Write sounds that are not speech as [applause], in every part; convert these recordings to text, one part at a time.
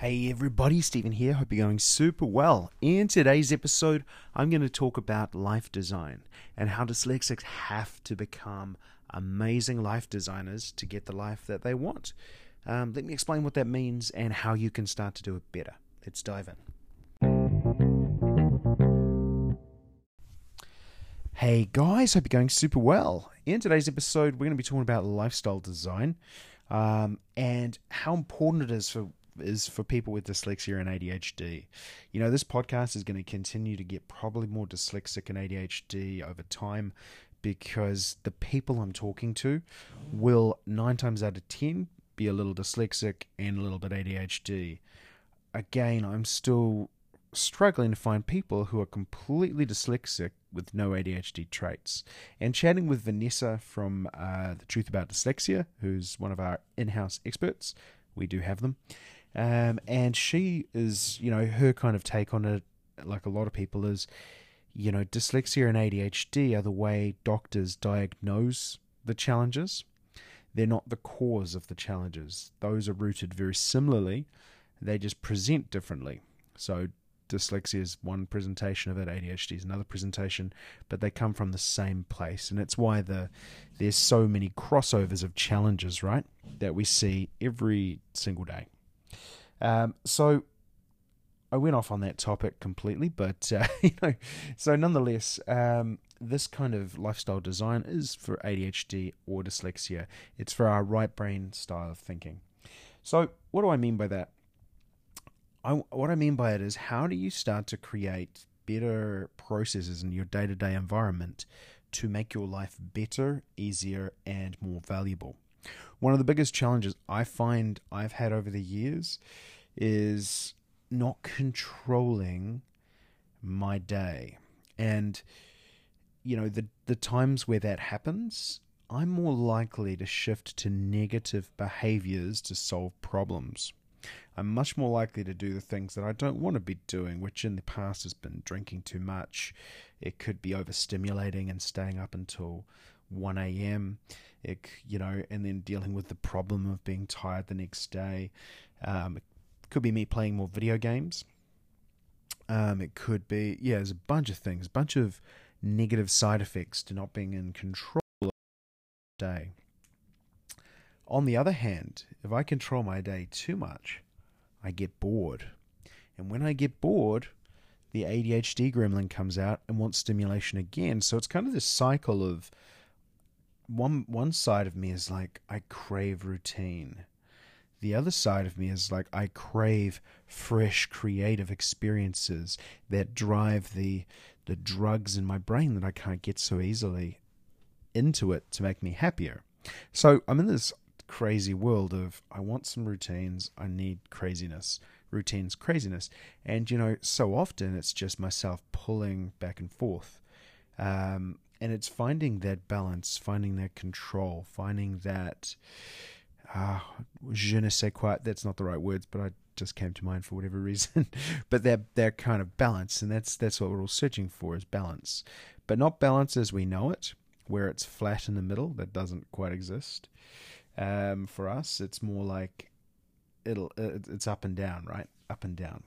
Hey everybody, Stephen here. Hope you're going super well. In today's episode, I'm going to talk about life design and how dyslexics have to become amazing life designers to get the life that they want. Um, let me explain what that means and how you can start to do it better. Let's dive in. Hey guys, hope you're going super well. In today's episode, we're going to be talking about lifestyle design um, and how important it is for is for people with dyslexia and ADHD. You know, this podcast is going to continue to get probably more dyslexic and ADHD over time because the people I'm talking to will nine times out of ten be a little dyslexic and a little bit ADHD. Again, I'm still struggling to find people who are completely dyslexic with no ADHD traits. And chatting with Vanessa from uh, The Truth About Dyslexia, who's one of our in house experts, we do have them. Um, and she is, you know, her kind of take on it, like a lot of people, is, you know, dyslexia and ADHD are the way doctors diagnose the challenges. They're not the cause of the challenges. Those are rooted very similarly. They just present differently. So dyslexia is one presentation of it, ADHD is another presentation, but they come from the same place, and it's why the there's so many crossovers of challenges, right, that we see every single day. Um, so I went off on that topic completely, but uh, [laughs] you know, so nonetheless, um, this kind of lifestyle design is for ADHD or dyslexia. It's for our right brain style of thinking. So, what do I mean by that? I, what I mean by it is, how do you start to create better processes in your day to day environment to make your life better, easier, and more valuable? One of the biggest challenges I find I've had over the years is not controlling my day. And you know, the the times where that happens, I'm more likely to shift to negative behaviors to solve problems. I'm much more likely to do the things that I don't want to be doing, which in the past has been drinking too much. It could be overstimulating and staying up until 1 a.m. It, you know, and then dealing with the problem of being tired the next day. Um, it could be me playing more video games. Um, it could be, yeah, there's a bunch of things, a bunch of negative side effects to not being in control of day. On the other hand, if I control my day too much, I get bored. And when I get bored, the ADHD gremlin comes out and wants stimulation again. So it's kind of this cycle of one one side of me is like I crave routine. The other side of me is like I crave fresh creative experiences that drive the the drugs in my brain that I can't get so easily into it to make me happier. So I'm in this crazy world of I want some routines, I need craziness, routines, craziness. And, you know, so often it's just myself pulling back and forth. Um, and it's finding that balance, finding that control, finding that, uh, je ne sais quoi, that's not the right words, but I just came to mind for whatever [laughs] reason. but that that kind of balance, and that's that's what we're all searching for is balance, but not balance as we know it, where it's flat in the middle. That doesn't quite exist. Um, for us, it's more like it'll it's up and down, right? Up and down.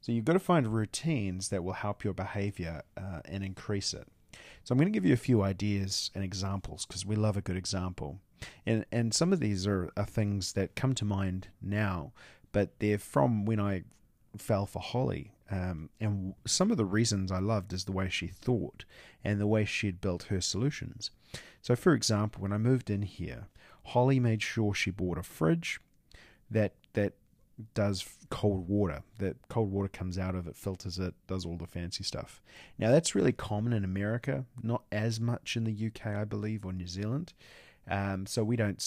So you've got to find routines that will help your behavior uh, and increase it. So I'm going to give you a few ideas and examples because we love a good example. And and some of these are, are things that come to mind now, but they're from when I fell for Holly. Um, and some of the reasons I loved is the way she thought and the way she'd built her solutions. So, for example, when I moved in here, Holly made sure she bought a fridge that does cold water. That cold water comes out of it, filters it, does all the fancy stuff. Now that's really common in America, not as much in the UK, I believe, or New Zealand. Um, so we don't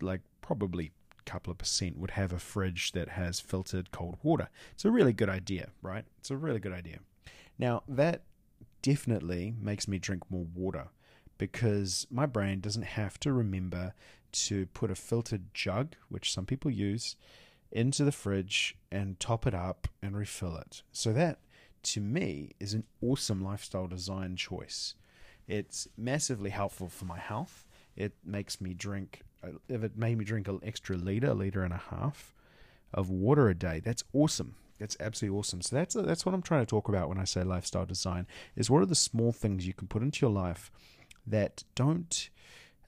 like probably a couple of percent would have a fridge that has filtered cold water. It's a really good idea, right? It's a really good idea. Now that definitely makes me drink more water because my brain doesn't have to remember to put a filtered jug, which some people use, into the fridge and top it up and refill it. So that to me is an awesome lifestyle design choice. It's massively helpful for my health. It makes me drink, if it made me drink an extra liter, liter and a half of water a day. That's awesome. That's absolutely awesome. So that's that's what I'm trying to talk about when I say lifestyle design. Is what are the small things you can put into your life that don't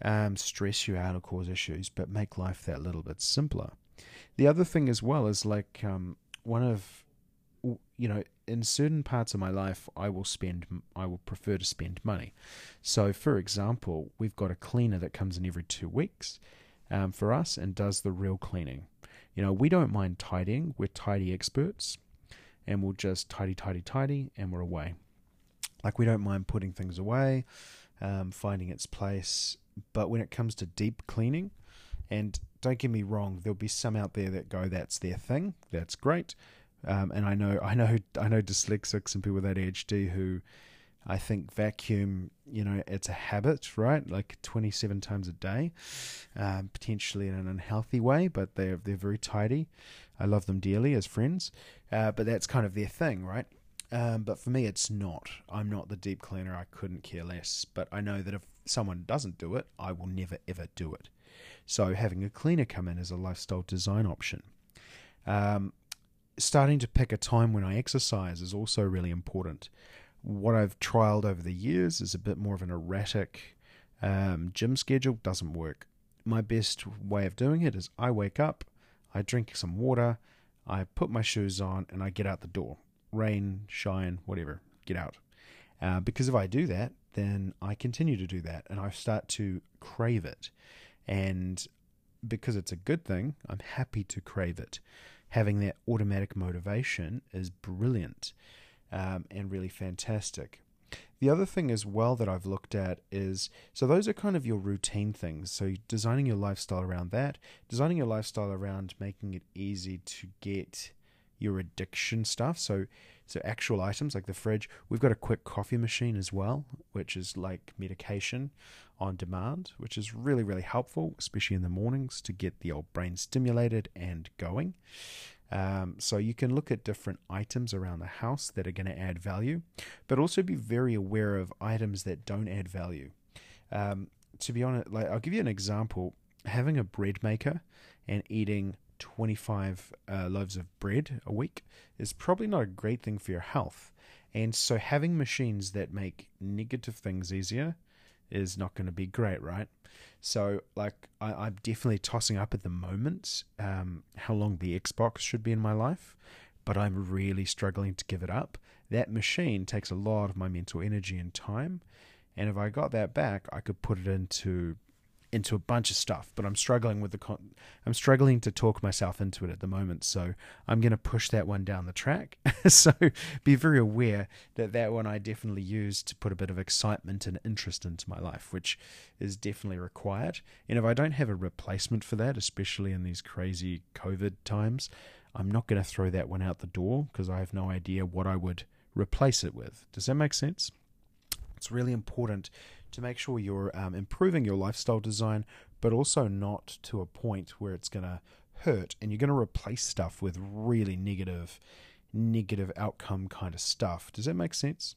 um, stress you out or cause issues, but make life that little bit simpler. The other thing as well is like um, one of you know in certain parts of my life I will spend I will prefer to spend money. So for example, we've got a cleaner that comes in every two weeks um, for us and does the real cleaning. You know, we don't mind tidying. We're tidy experts, and we'll just tidy, tidy, tidy, and we're away. Like we don't mind putting things away, um, finding its place. But when it comes to deep cleaning, and don't get me wrong, there'll be some out there that go, "That's their thing. That's great." Um, and I know, I know, I know dyslexics and people with ADHD who I think vacuum, you know, it's a habit, right? Like 27 times a day, um, potentially in an unhealthy way, but they're they're very tidy. I love them dearly as friends, uh, but that's kind of their thing, right? Um, but for me, it's not. I'm not the deep cleaner. I couldn't care less. But I know that if someone doesn't do it, I will never ever do it. So having a cleaner come in is a lifestyle design option. Um, starting to pick a time when I exercise is also really important what I've trialed over the years is a bit more of an erratic um, gym schedule. Doesn't work. My best way of doing it is I wake up, I drink some water, I put my shoes on, and I get out the door. Rain, shine, whatever, get out. Uh, because if I do that, then I continue to do that and I start to crave it. And because it's a good thing, I'm happy to crave it. Having that automatic motivation is brilliant um, and really fantastic. The other thing as well that I've looked at is so those are kind of your routine things. So designing your lifestyle around that, designing your lifestyle around making it easy to get your addiction stuff. So so actual items like the fridge. We've got a quick coffee machine as well, which is like medication on demand, which is really really helpful, especially in the mornings to get the old brain stimulated and going. Um, so you can look at different items around the house that are going to add value, but also be very aware of items that don't add value. Um, to be honest, like I'll give you an example. Having a bread maker and eating 25 uh, loaves of bread a week is probably not a great thing for your health. And so having machines that make negative things easier is not going to be great, right? So, like, I, am definitely tossing up at the moment um, how long the Xbox should be in my life, but I'm really struggling to give it up. That machine takes a lot of my mental energy and time, and if I got that back, I could put it into into a bunch of stuff, but I'm struggling with the con- I'm struggling to talk myself into it at the moment. So I'm going to push that one down the track. [laughs] so be very aware that that one I definitely use to put a bit of excitement and interest into my life, which is definitely required. And if I don't have a replacement for that, especially in these crazy COVID times, I'm not going to throw that one out the door because I have no idea what I would replace it with. Does that make sense? It's really important to make sure you're um, improving your lifestyle design, but also not to a point where it's going to hurt and you're going to replace stuff with really negative, negative outcome kind of stuff. Does that make sense?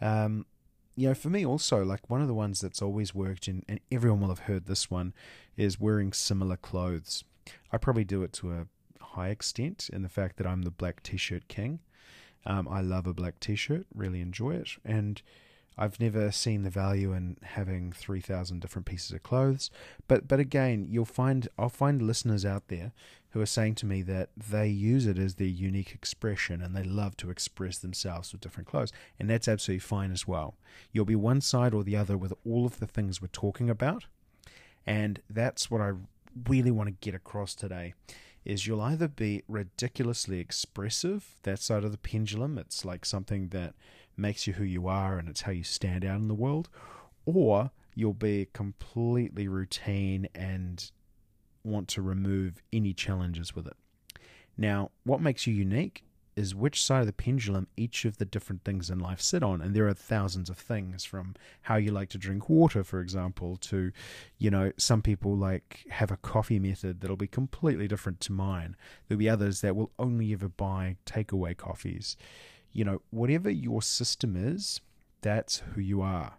Um, you know, for me also, like one of the ones that's always worked, in, and everyone will have heard this one, is wearing similar clothes. I probably do it to a high extent in the fact that I'm the black t shirt king. Um, I love a black t shirt, really enjoy it. And I've never seen the value in having 3,000 different pieces of clothes. But but again, you'll find I'll find listeners out there who are saying to me that they use it as their unique expression and they love to express themselves with different clothes. And that's absolutely fine as well. You'll be one side or the other with all of the things we're talking about. And that's what I really want to get across today is you'll either be ridiculously expressive, that side of the pendulum, it's like something that makes you who you are and it's how you stand out in the world, or you'll be completely routine and want to remove any challenges with it. Now, what makes you unique is which side of the pendulum each of the different things in life sit on. And there are thousands of things from how you like to drink water, for example, to, you know, some people like have a coffee method that'll be completely different to mine. There'll be others that will only ever buy takeaway coffees you know, whatever your system is, that's who you are.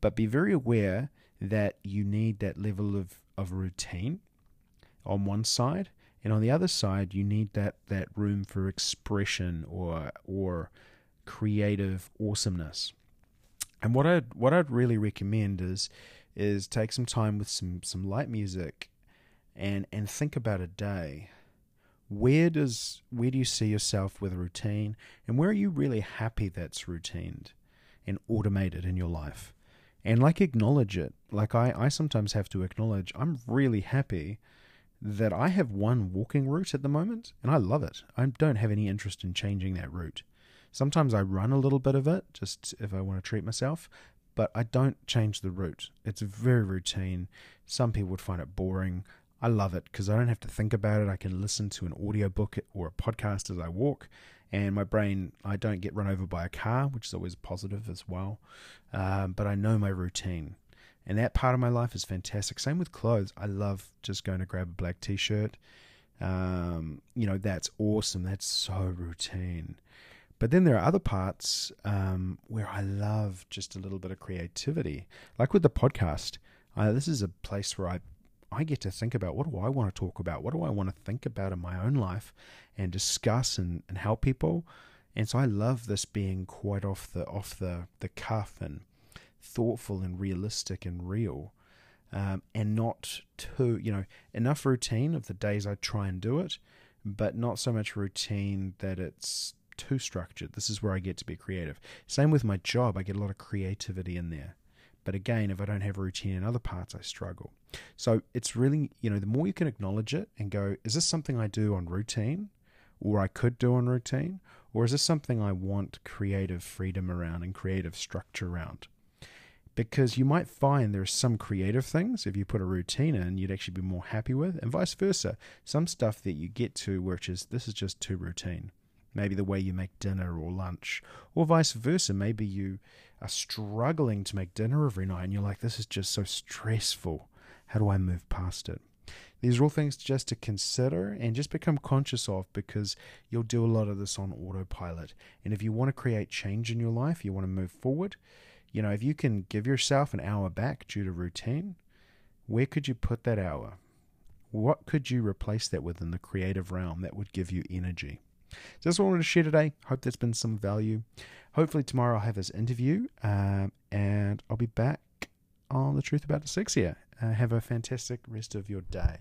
But be very aware that you need that level of, of routine on one side, and on the other side, you need that that room for expression or or creative awesomeness. And what I'd what I'd really recommend is is take some time with some some light music and and think about a day where does where do you see yourself with a routine and where are you really happy that's routined and automated in your life? And like acknowledge it. Like i i sometimes have to acknowledge i'm really happy that i have one walking route at the moment and i love it. I don't have any interest in changing that route. Sometimes i run a little bit of it just if i want to treat myself but i don't change the route. It's very routine. Some people would find it boring I love it because I don't have to think about it. I can listen to an audiobook or a podcast as I walk, and my brain, I don't get run over by a car, which is always positive as well. Um, but I know my routine, and that part of my life is fantastic. Same with clothes. I love just going to grab a black t shirt. Um, you know, that's awesome. That's so routine. But then there are other parts um, where I love just a little bit of creativity. Like with the podcast, uh, this is a place where I I get to think about what do I want to talk about? What do I want to think about in my own life and discuss and, and help people? And so I love this being quite off the off the, the cuff and thoughtful and realistic and real. Um, and not too, you know, enough routine of the days I try and do it, but not so much routine that it's too structured. This is where I get to be creative. Same with my job, I get a lot of creativity in there. But again, if I don't have a routine in other parts, I struggle. So it's really, you know, the more you can acknowledge it and go, is this something I do on routine or I could do on routine? Or is this something I want creative freedom around and creative structure around? Because you might find there's some creative things, if you put a routine in, you'd actually be more happy with, and vice versa. Some stuff that you get to, which is this is just too routine maybe the way you make dinner or lunch, or vice versa. Maybe you are struggling to make dinner every night and you're like, this is just so stressful. How do I move past it? These are all things just to consider and just become conscious of because you'll do a lot of this on autopilot. And if you want to create change in your life, you want to move forward, you know, if you can give yourself an hour back due to routine, where could you put that hour? What could you replace that with in the creative realm that would give you energy? So that's what I wanted to share today. Hope that's been some value. Hopefully tomorrow I'll have this interview um, and I'll be back on the truth about dyslexia. Uh, have a fantastic rest of your day.